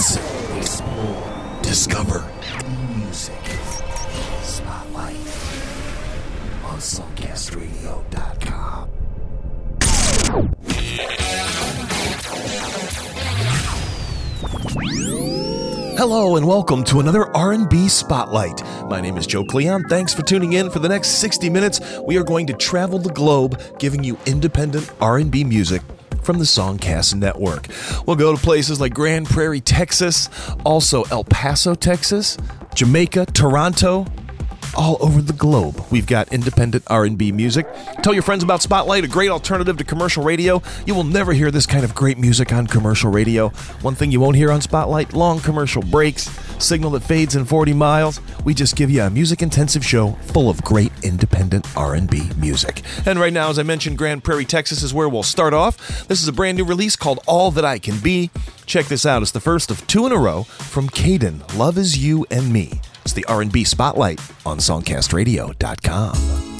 Explore, discover music. Spotlight on. Hello and welcome to another R&B Spotlight. My name is Joe Cleon. Thanks for tuning in. For the next 60 minutes, we are going to travel the globe giving you independent R&B music from the Songcast Network. We'll go to places like Grand Prairie, Texas, also El Paso, Texas, Jamaica, Toronto, all over the globe. We've got independent R&B music. Tell your friends about Spotlight, a great alternative to commercial radio. You will never hear this kind of great music on commercial radio. One thing you won't hear on Spotlight, long commercial breaks, signal that fades in 40 miles. We just give you a music-intensive show full of great independent R&B music. And right now, as I mentioned, Grand Prairie, Texas is where we'll start off. This is a brand new release called All That I Can Be. Check this out. It's the first of two in a row from Caden, Love Is You and Me. It's the R&B Spotlight on songcastradio.com.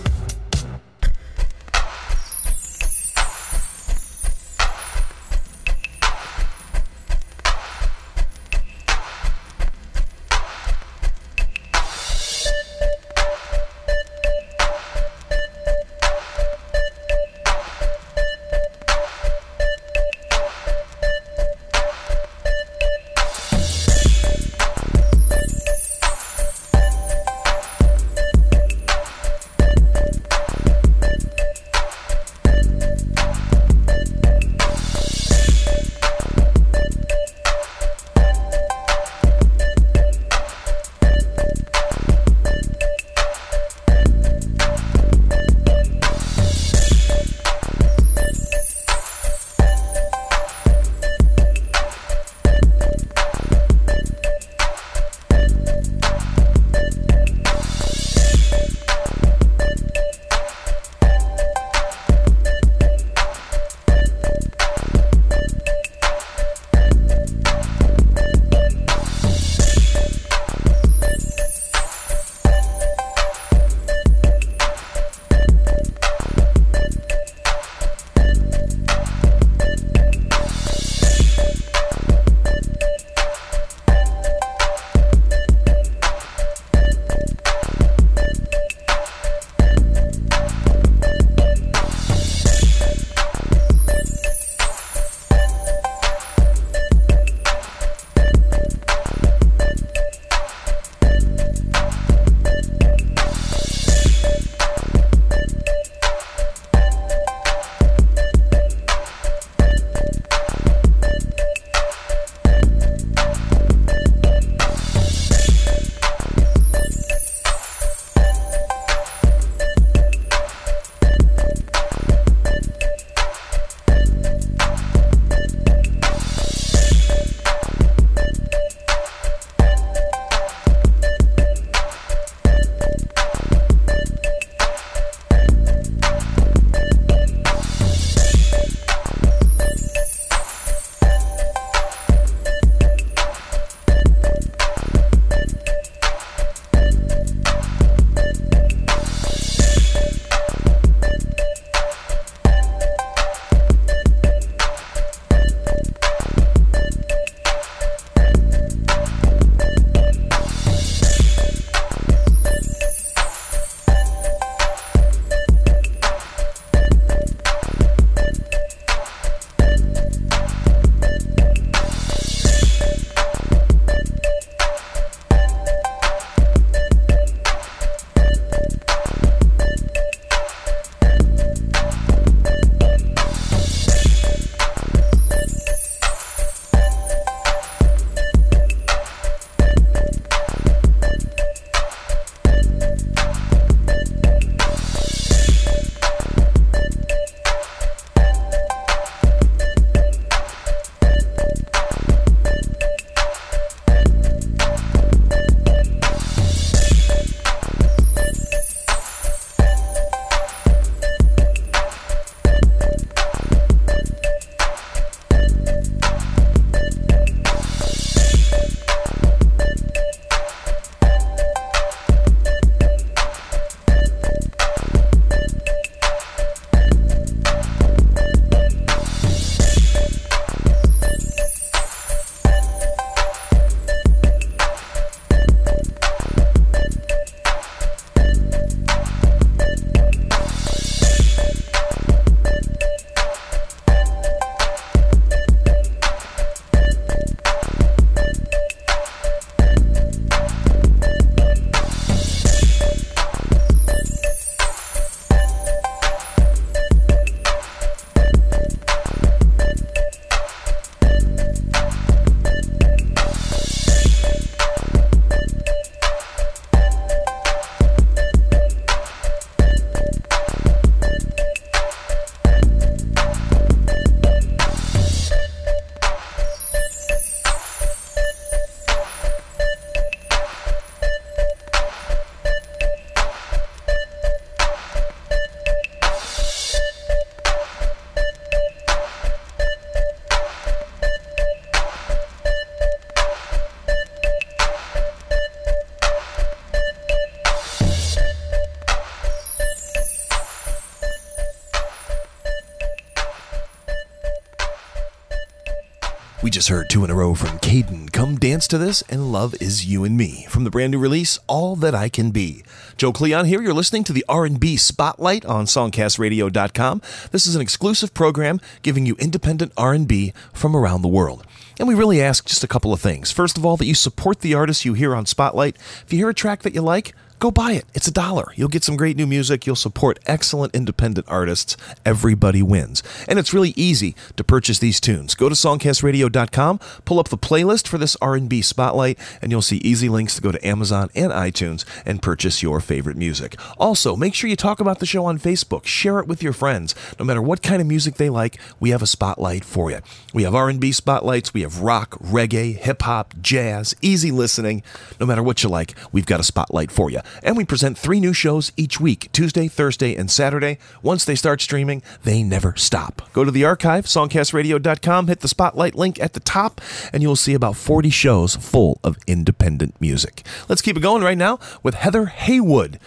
We just heard two in a row from Caden, Come Dance to This, and Love Is You and Me. From the brand new release, All That I Can Be. Joe Cleon here. You're listening to the R&B Spotlight on SongcastRadio.com. This is an exclusive program giving you independent R&B from around the world. And we really ask just a couple of things. First of all, that you support the artists you hear on Spotlight. If you hear a track that you like, go buy it. It's a dollar. You'll get some great new music. You'll support excellent independent artists. Everybody wins. And it's really easy to purchase these tunes. Go to songcastradio.com, pull up the playlist for this R&B spotlight, and you'll see easy links to go to Amazon and iTunes and purchase your favorite music. Also, make sure you talk about the show on Facebook. Share it with your friends. No matter what kind of music they like, we have a spotlight for you. We have R&B spotlights, we have rock, reggae, hip hop, jazz, easy listening. No matter what you like, we've got a spotlight for you. And we present three new shows each week Tuesday, Thursday, and Saturday. Once they start streaming, they never stop. Go to the archive, songcastradio.com, hit the spotlight link at the top, and you'll see about 40 shows full of independent music. Let's keep it going right now with Heather Haywood.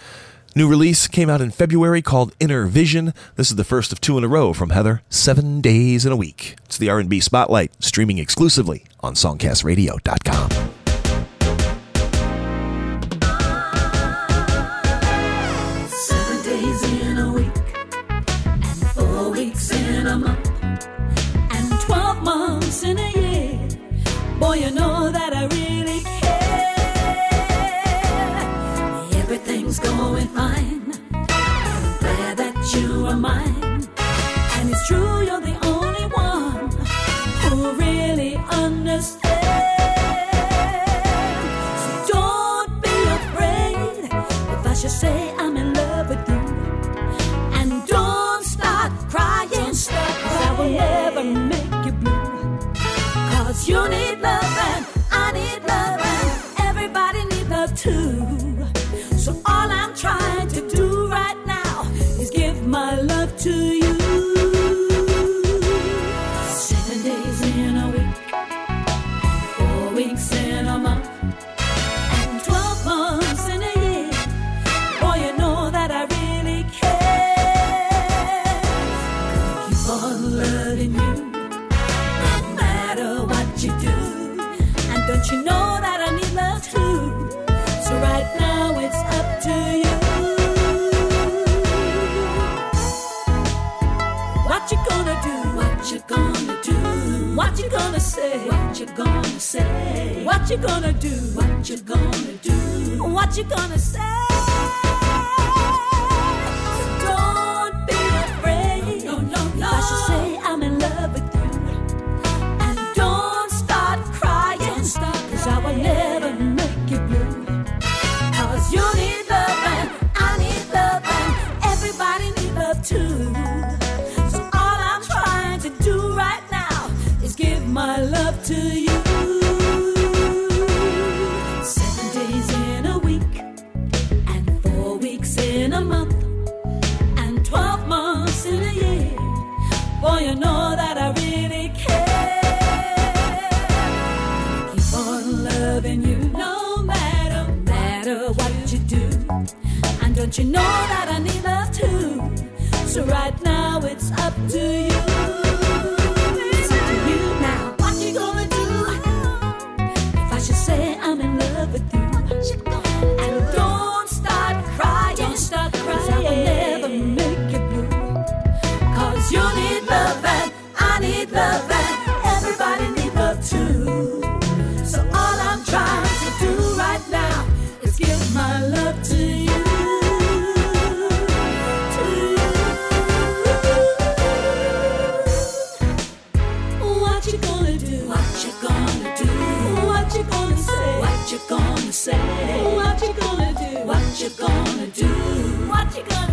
New release came out in February called Inner Vision. This is the first of two in a row from Heather, seven days in a week. It's the R&B Spotlight, streaming exclusively on SongcastRadio.com. Cause What you gonna do? What you gonna do? What you gonna say? Say? What you gonna do? What you gonna do? What you gonna say?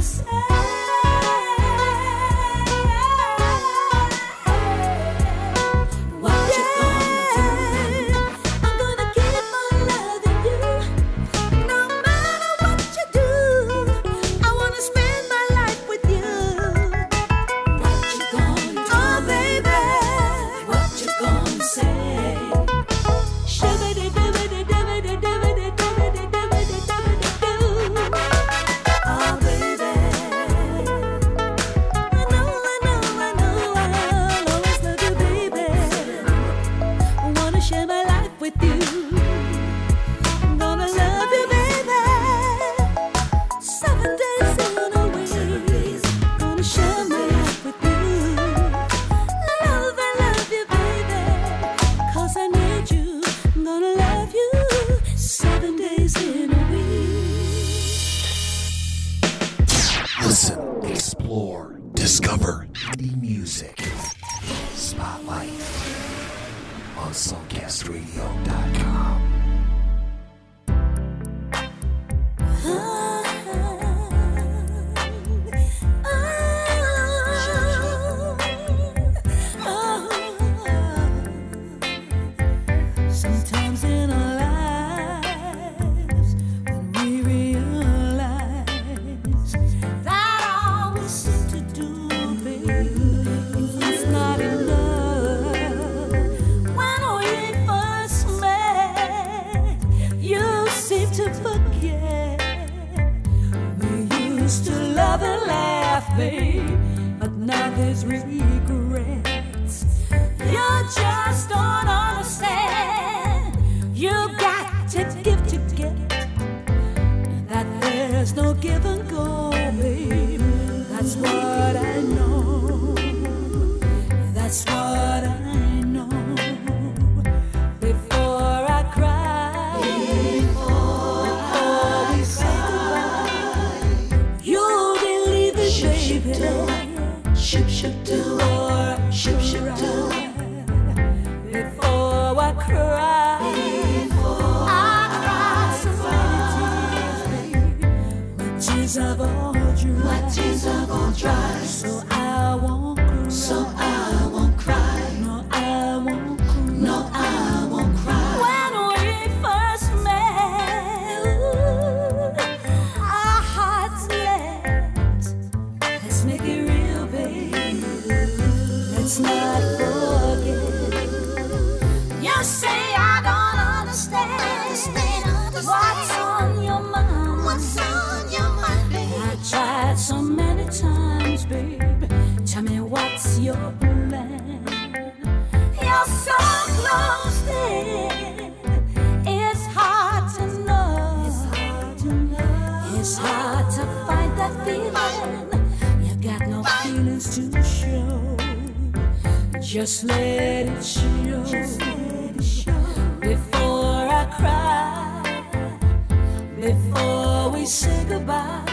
We say goodbye,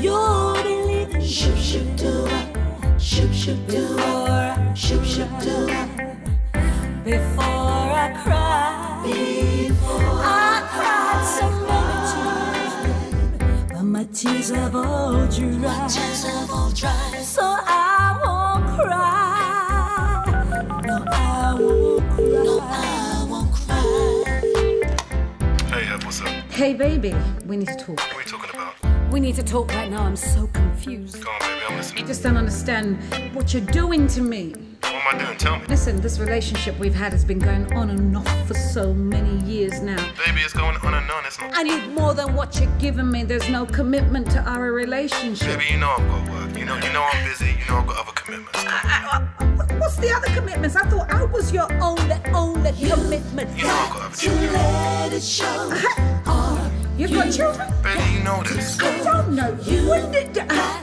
you'll believe in shoop shoop do shoop shoop do shoop shoop do. Before I cry, before I cried so many tears, but my tears have all dried. My tears have all dried. So I Hey, baby, we need to talk. What are you talking about? We need to talk right now. I'm so confused. Go on, baby, I'm I listening. just don't understand what you're doing to me. What am I doing? Tell me. Listen, this relationship we've had has been going on and off for so many years now. Baby, it's going on and on. It's not. I need more than what you're giving me. There's no commitment to our relationship. Baby, you know I've got work. You know, you know I'm busy. You know I've got other commitments. What- What's the other commitments? I thought I was your only, only commitment. You know I've got other children. Let it show. You've got children? Baby, you know this. I don't know. When did uh,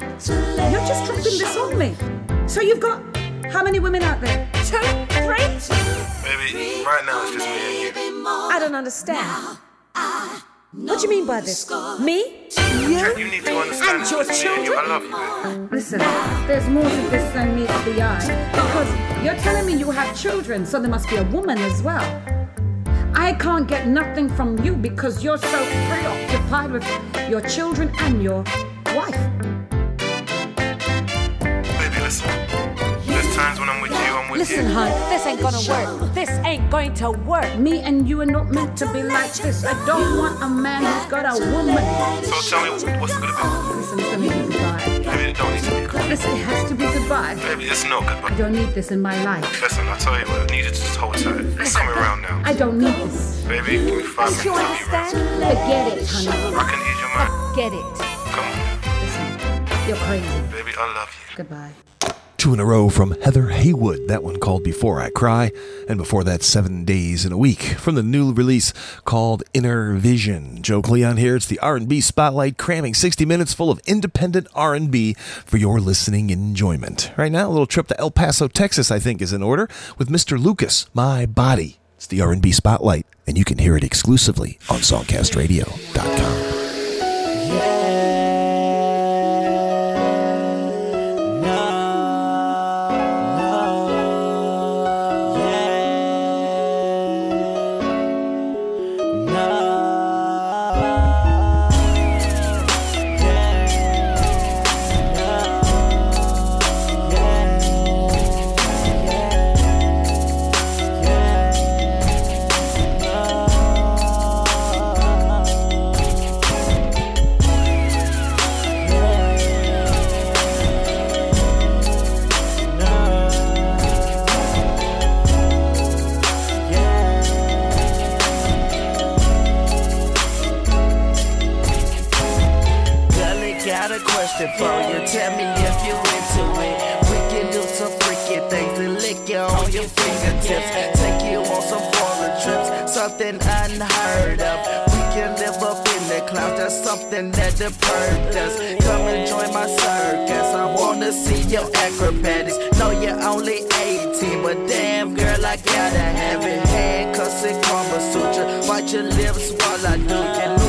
you're just dropping this on me? So you've got how many women out there? Two, three? Baby, right now it's just me and you. I don't understand. What do you mean by this? Me? You? You need to understand And your me you. I children? love you, baby. Listen, there's more to this than meets the eye. Because you're telling me you have children, so there must be a woman as well. I can't get nothing from you because you're so preoccupied with your children and your wife. There's times when I'm with you, I'm with Listen, you. hon, this ain't gonna work. This ain't going to work. Me and you are not meant to be like this. I don't want a man who's got a woman. So tell me, what's it gonna Listen, it's gonna be goodbye. be? Baby, it don't need to be good. Listen, it has to be goodbye. Baby, it's not goodbye. I don't need this in my life. Listen, I tell you what, I need you to just hold tight. It's coming around now. I don't need this. Baby, give me five minutes. You understand? Forget it, honey. I can ease your mind. Get it. Come on, Listen, you're crazy. baby, I love you. Goodbye. Two in a row from Heather Haywood, that one called Before I Cry, and before that, Seven Days in a Week from the new release called Inner Vision. Joe Cleon here. It's the R&B Spotlight, cramming 60 minutes full of independent R&B for your listening enjoyment. Right now, a little trip to El Paso, Texas, I think, is in order with Mr. Lucas, My Body. It's the R&B Spotlight, and you can hear it exclusively on SongcastRadio.com. question for you. Tell me if you into it. We can do some freaky things and lick you on your fingertips. Take you on some foreign trips, something unheard of. We can live up in the clouds, that's something that the does. Come and join my circus. I wanna see your acrobatics. Know you're only 18, but damn girl, I gotta have it. Handcuffs and Kama Sutra. Watch your lips while I do. You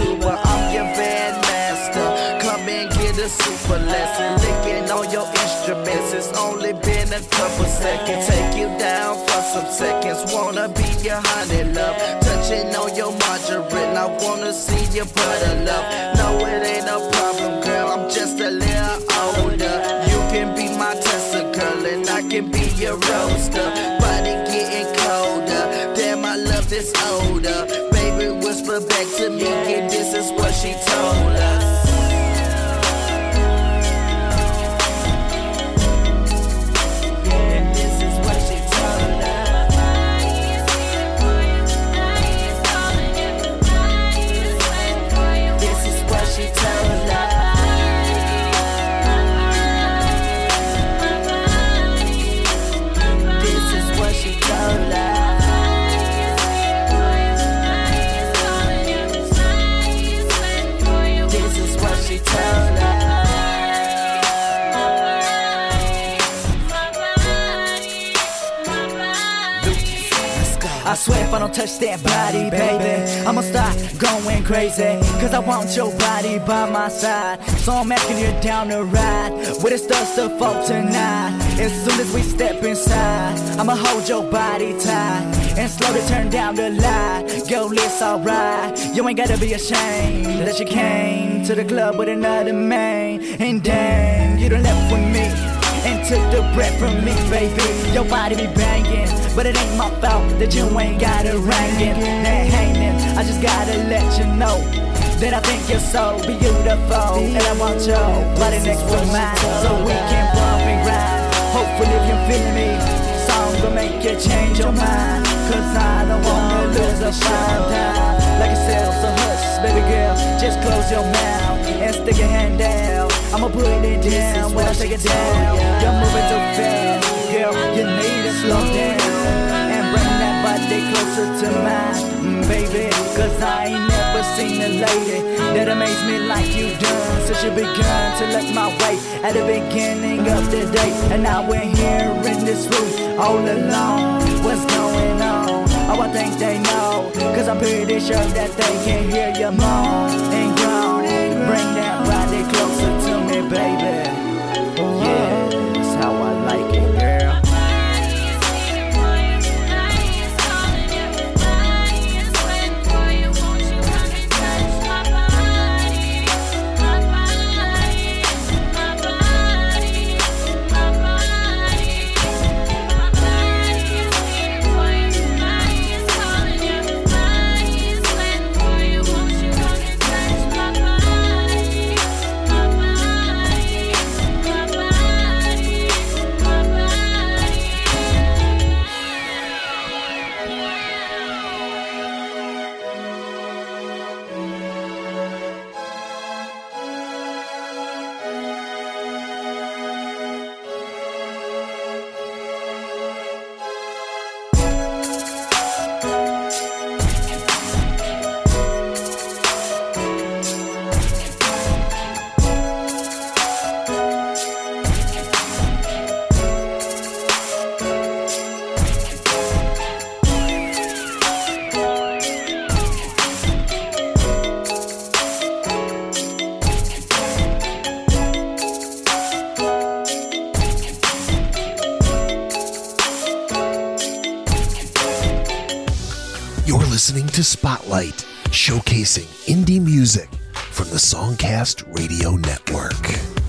tuba, I'm your band master. Come and get a super lesson. Licking on your instruments. It's only been a couple seconds. Take you down for some seconds. Wanna be your honey love. Touching on your margarine. I wanna see your butter love. No, it ain't a problem, girl. I'm just a little older. You can be my testicle and I can be your roaster. Body getting colder. Damn, I love this odor. Baby, whisper back to me, what she swear if I don't touch that body, baby, I'ma start going crazy. Cause I want your body by my side. So I'm asking you down the ride. With the stuff to for tonight. As soon as we step inside, I'ma hold your body tight. And slowly turn down the light. Girl, it's alright. You ain't gotta be ashamed that you came to the club with another man. And damn, you done left with me and took the breath from me, baby. Your body be banging, but it ain't my fault that you ain't got a ringing. That hanging, I just gotta let you know that I think you're so beautiful, and I want your body next to mine so we can bump and grind. Hopefully, if you're feeling me, song will make you change your mind. Cause I don't wanna lose a fine time. Like I said, so hush, baby girl, just close your mouth and stick your hand down. I'ma put it down when I take it down. You're moving too fast, girl. You need to slow down and bring that body closer to mine, mm, baby. Cause I ain't never seen a lady that amazed me like you done. Since you begun to look my way at the beginning of the day, and now we're here in this room all alone. What's going on? Oh, I think they know. Cause I'm pretty sure that they can hear you moan baby. Yeah, Songcast Radio Network.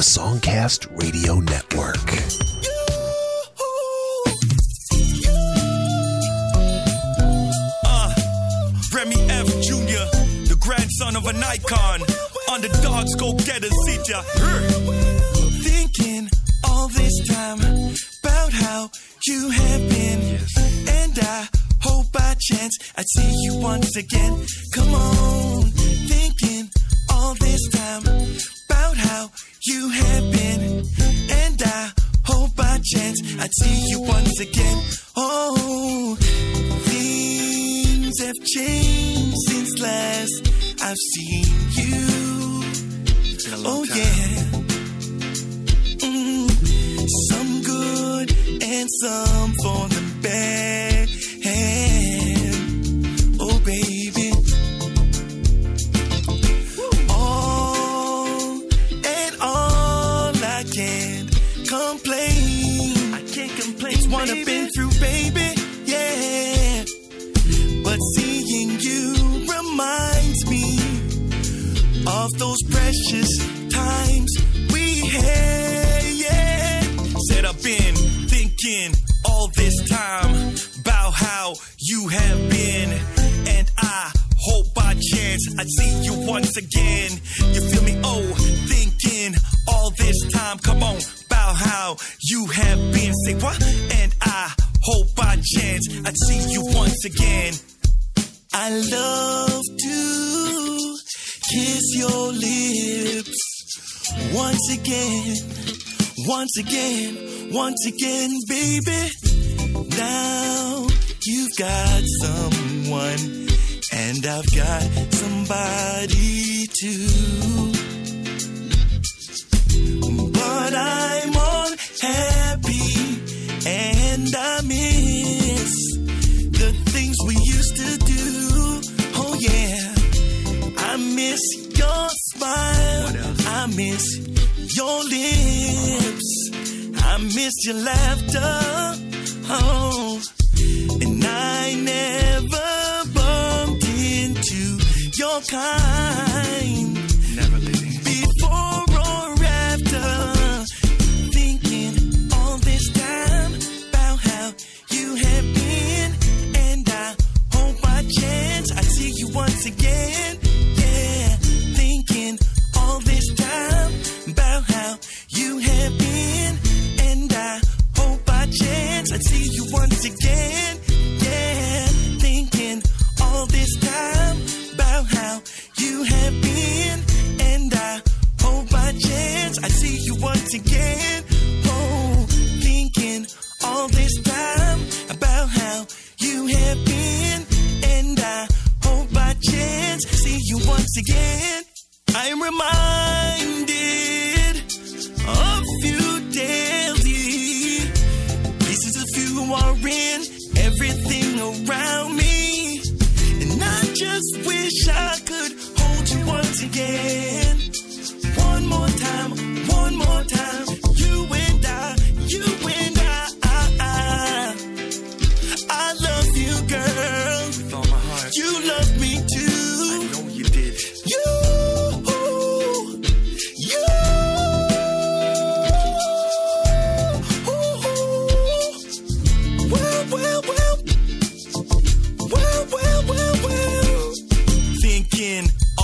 The Songcast Radio Network. Uh, Remy F. Jr., the grandson of an icon. Underdogs go get a seat ya. Thinking all this time about how you have been. And I hope by chance I'd see you once again. Come on. Thinking all this time about how you have been. And I hope by chance I'd see you once again. Oh, things have changed since last I've seen you. Oh yeah. Mm, some good and some for the bad. What I've been through, baby. Yeah. But seeing you reminds me of those precious times we had. Yeah. Said I've been thinking all this time about how you have been, and I hope by chance I'd see you once again. You feel me? Oh, thinking all this time. Come on, about how you have been. Say what? And I hope by chance I'd see you once again. I love to kiss your lips once again, once again, once again, baby. Now you've got someone, and I've got somebody too. I miss your laughter. Oh, and I never bumped into your kind.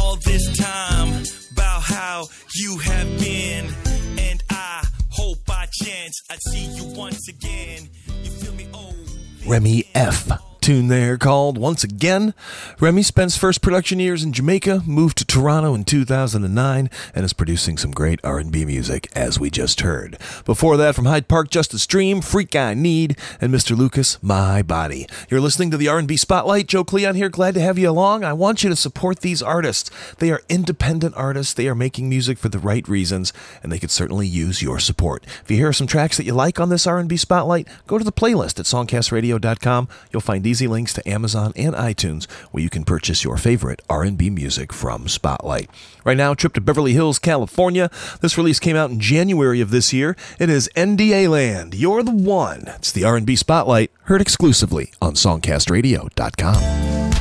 All this time about how you have been, and I hope by chance I see you once again. You feel me? Oh. Remy F. Tune there called Once Again. Remy spent his first production years in Jamaica, moved to Toronto in 2009, and is producing some great R&B music, as we just heard. Before that, from Hyde Park, Justice Dream, Freak I Need, and Mr. Lucas, My Body. You're listening to the R&B Spotlight. Joe Cleon here, glad to have you along. I want you to support these artists. They are independent artists. They are making music for the right reasons, and they could certainly use your support. If you hear some tracks that you like on this R&B Spotlight, go to the playlist at songcastradio.com. You'll find easy links to Amazon and iTunes where you can purchase your favorite R&B music from Spotlight. Right now, trip to Beverly Hills, California. This release came out in January of this year. It is NDA Land. You're the one. It's the R&B Spotlight, heard exclusively on songcastradio.com.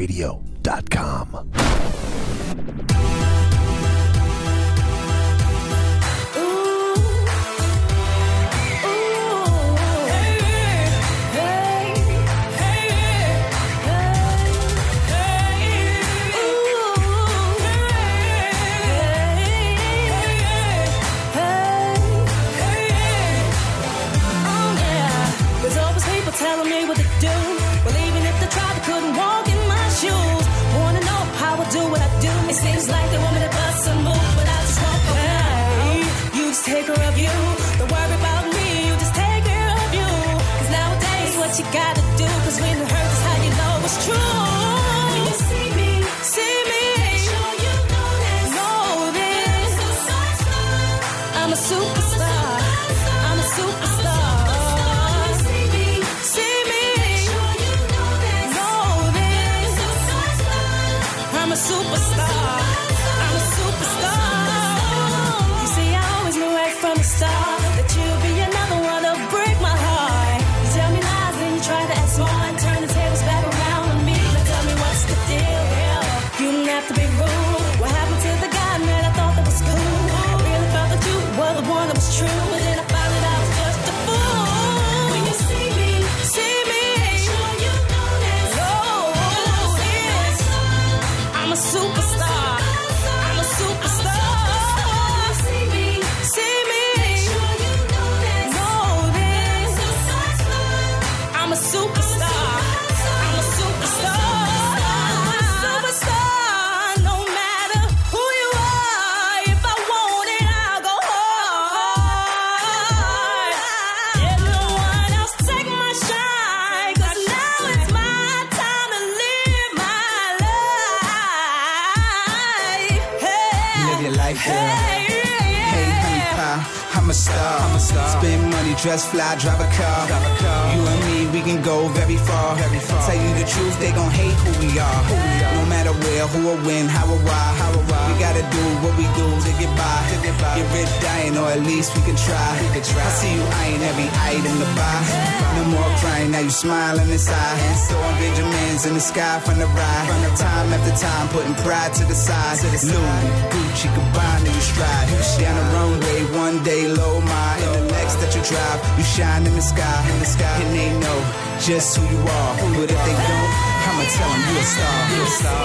radio.com. Oh, telling me what to do. Well, It seems like the woman that busts bust a move, but I just walk away. You take care of you. just fly, drive a car. You and me, we can go very far. Tell you the truth, they gon' hate who we are. No matter where, who or when, how or why. We gotta do what we do to get by. Get rich, dying, or at least we can try. I see you eyeing every item to buy. No more crying, now you smiling inside. Throwing Benjamins in the sky from the ride. Time after time, putting pride to the side. Louis, Gucci, Gabbana, you stride. Down the runway, one day low my. And the next that you drive you shine in the sky, in the sky, and they know just who you are. But if they don't, I'ma tell them you a star, you a star.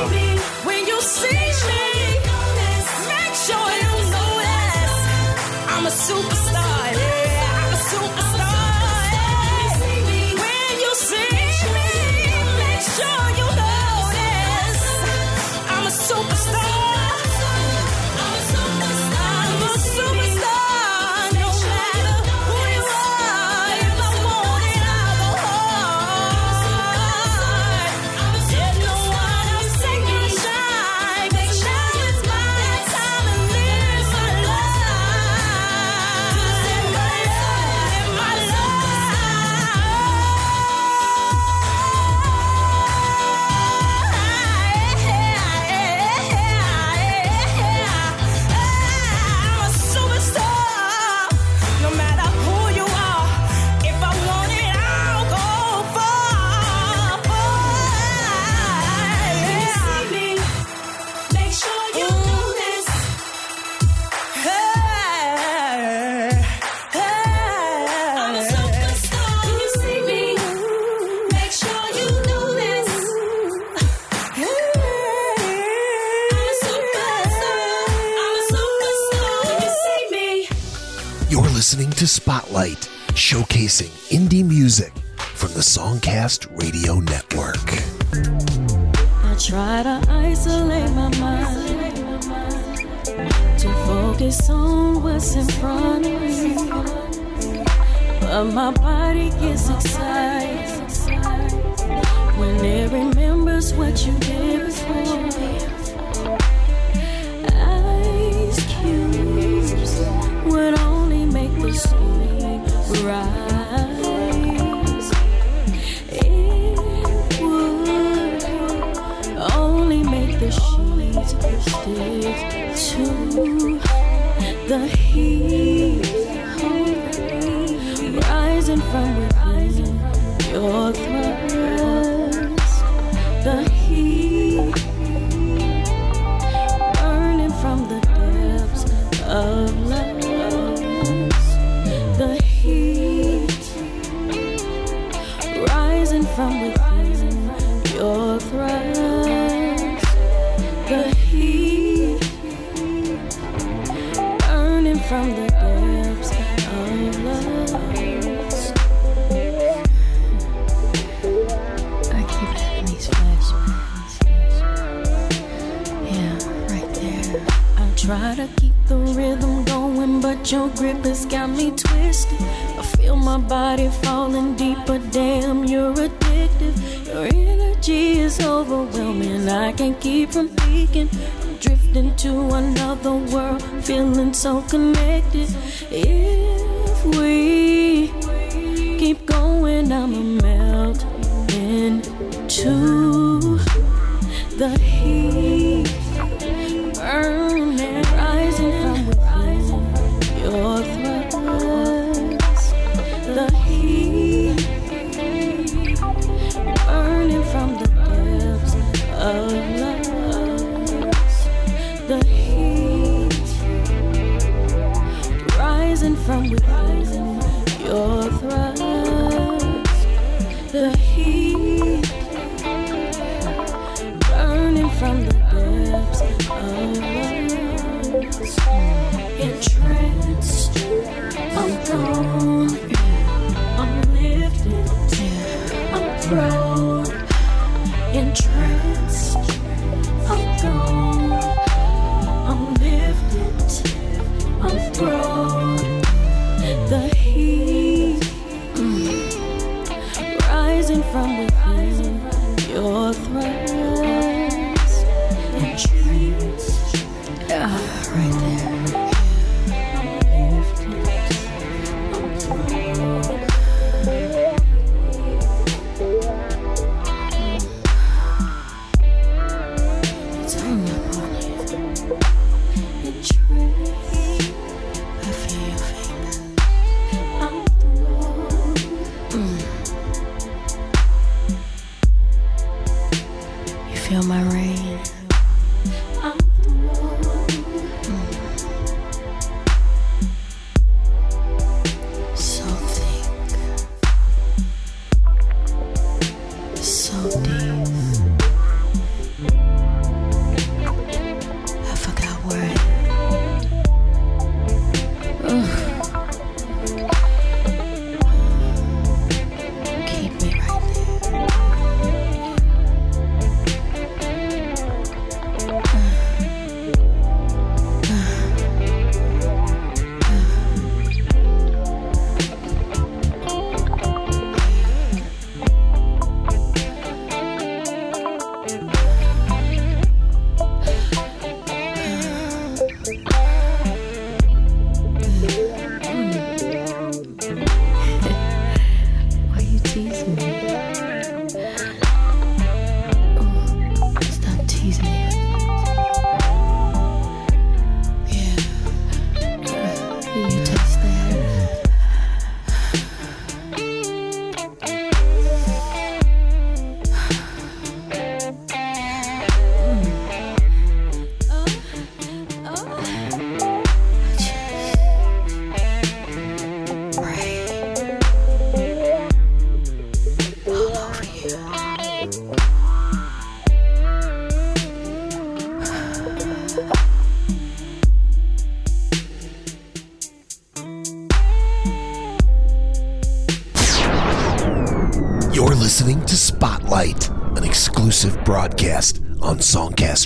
When you see me, make sure you know that I'm a superstar. showcasing indie music from the Songcast Radio Network. I try to isolate my mind to focus on what's in front of me, but my body gets excited when it remembers what you did before. Rise. It would only make the sheets stick to the heat rising from within your thrust. From the depths of. I keep having these flashbacks. Yeah, right there. I try to keep the rhythm going, but your grip has got me twisted. I feel my body falling deeper. Damn, you're addictive. Your energy is overwhelming. I can't keep from peeking. I'm another world, feeling so connected. If we keep going, I'ma melt into the heat from within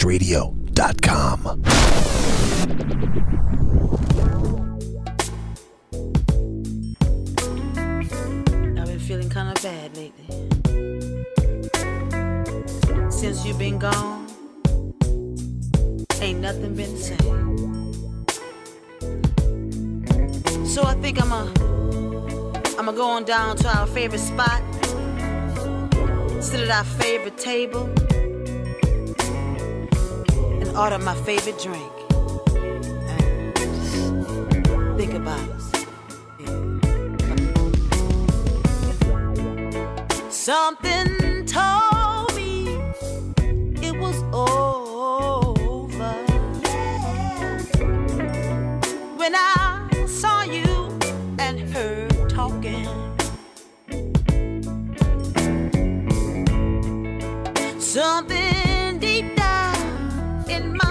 radio.com. I've been feeling kind of bad lately. Since you've been gone, ain't nothing been said. So I think I'm a I'm gonna down to our favorite spot, sit at our favorite table order my favorite drink.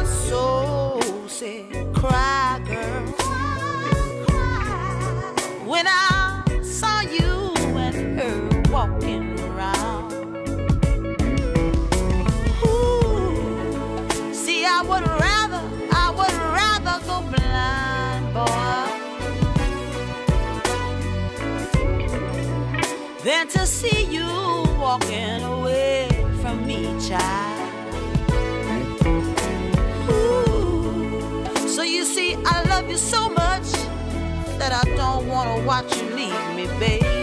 Soul said, "Cry, girl." When I saw you and her walking around. See, I would rather, I would rather go blind, boy, than to see you walking away from me, child. So much that I don't wanna watch you leave me, baby.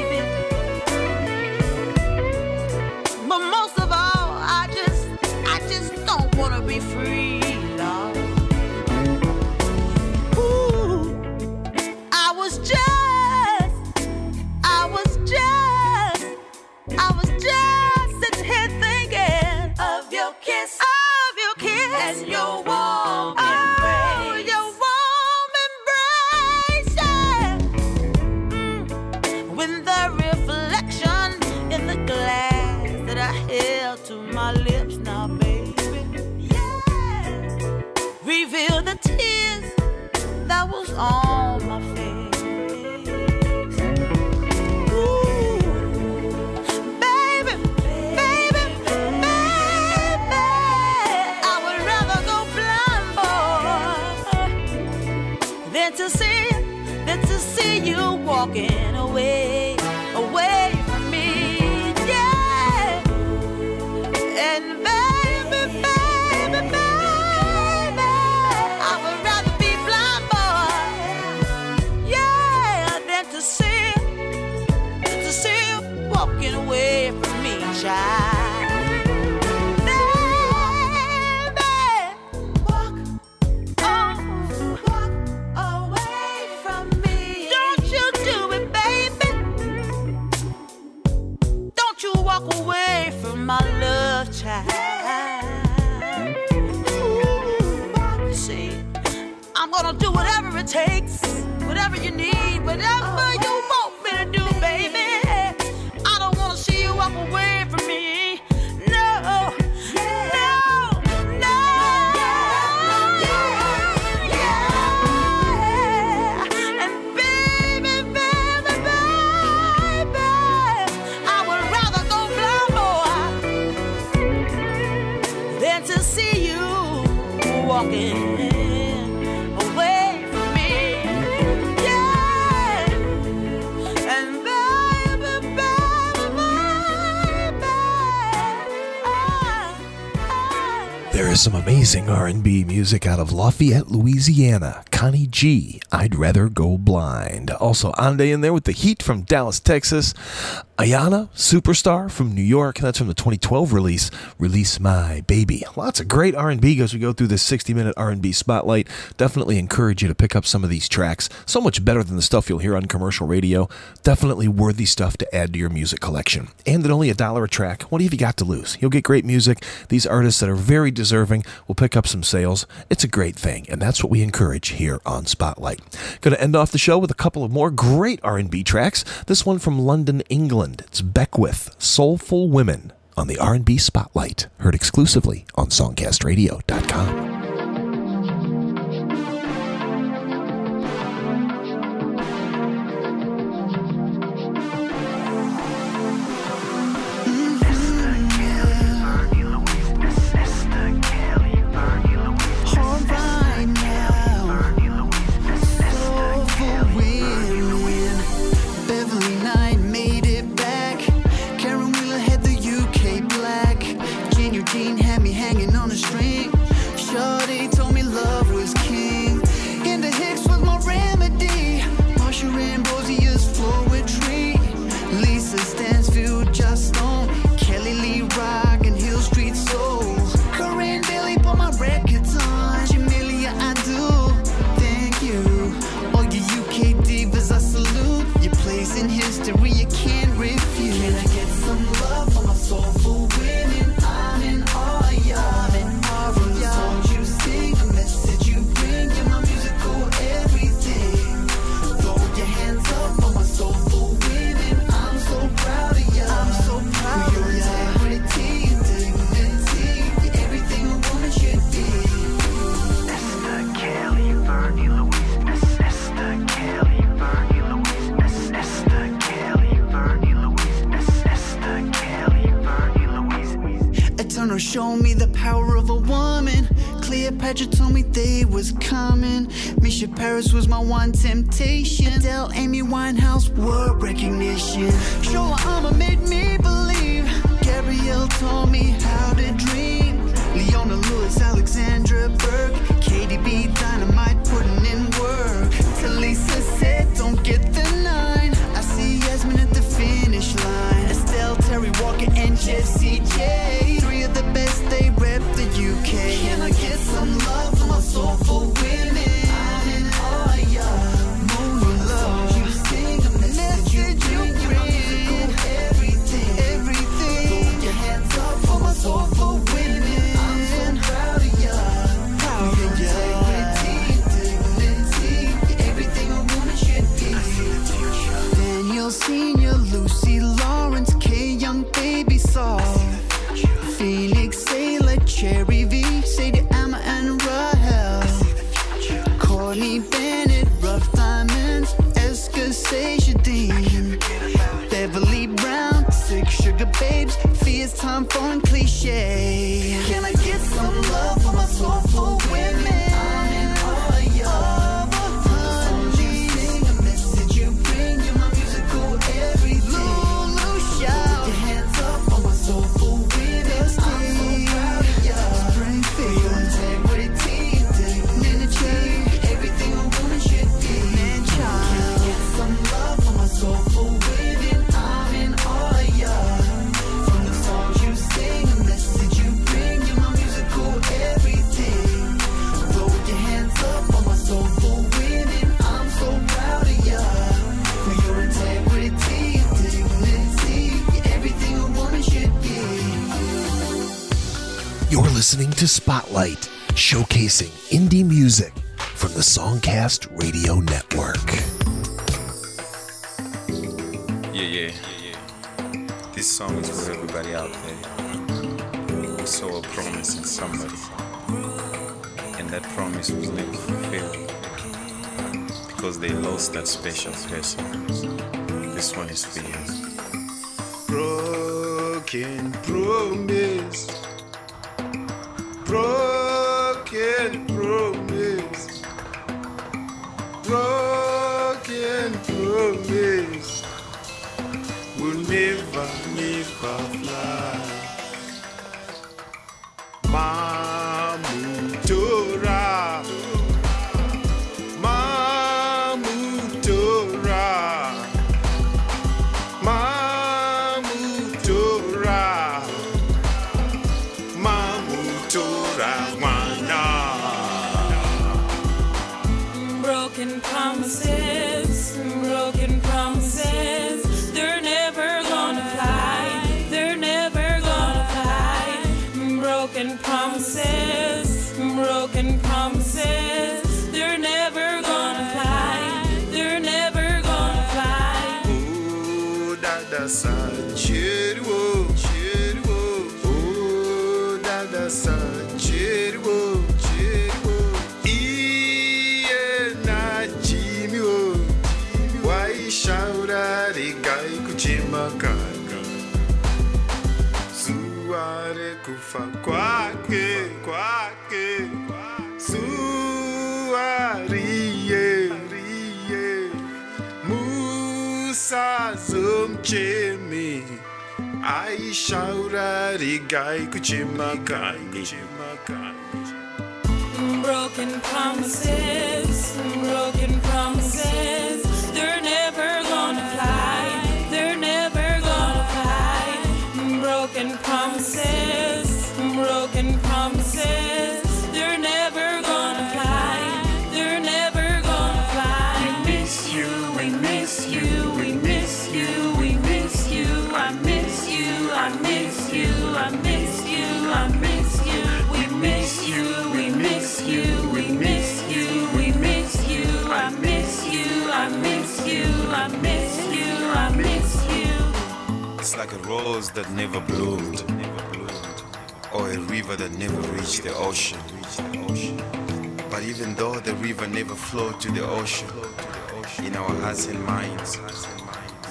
R&B music out of Lafayette, Louisiana. Connie G, I'd Rather Go Blind. Also, Ande in there with the heat from Dallas, Texas. Ayana, Superstar from New York. That's from the 2012 release, Release My Baby. Lots of great R&B as we go through this 60-minute R&B spotlight. Definitely encourage you to pick up some of these tracks. So much better than the stuff you'll hear on commercial radio. Definitely worthy stuff to add to your music collection. And at only a dollar a track, what have you got to lose? You'll get great music. These artists that are very deserving will pick up some sales. It's a great thing, and that's what we encourage here on Spotlight. Going to end off the show with a couple of more great R&B tracks. This one from London, England. It's Beckwith, Soulful Women on the R&B Spotlight, heard exclusively on songcastradio.com. Paris was my one temptation. Adele, Amy Winehouse, whoa. that special person. This one is for you. Broken promise. Broken promise. Broken promise. Will never, never fly. Shaurari Gai Kuchima Gai. Broken promises, broken promises. Like a rose that never bloomed, or a river that never reached the ocean. But even though the river never flowed to the ocean, in our hearts and minds,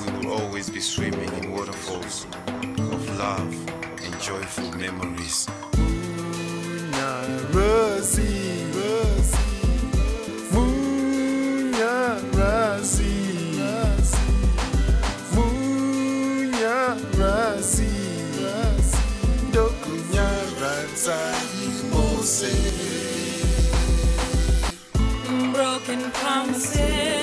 we will always be swimming in waterfalls of love and joyful memories. Rosie, Broken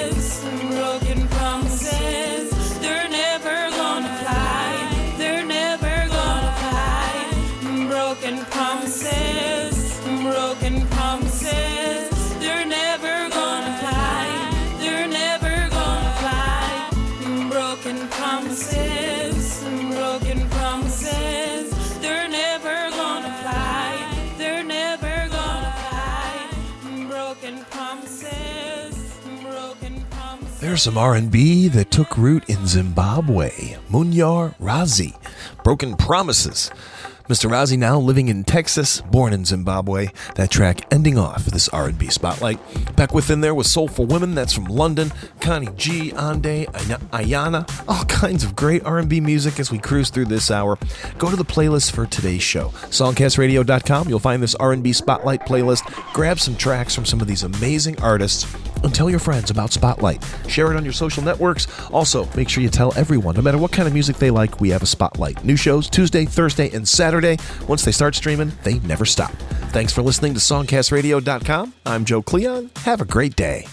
There's some R&B that took root in Zimbabwe. Munyar Razi, Broken Promises. Mr. Razi now living in Texas, born in Zimbabwe. That track ending off this R&B spotlight. Back within there was Soulful Women, that's from London. Connie G, Ande, Ay- Ayana, all kinds of great R&B music as we cruise through this hour. Go to the playlist for today's show, songcastradio.com. You'll find this R&B spotlight playlist. Grab some tracks from some of these amazing artists and tell your friends about Spotlight. Share it on your social networks. Also, make sure you tell everyone, no matter what kind of music they like, we have a Spotlight. New shows Tuesday, Thursday, and Saturday. Once they start streaming, they never stop. Thanks for listening to SongcastRadio.com. I'm Joe Cleon. Have a great day.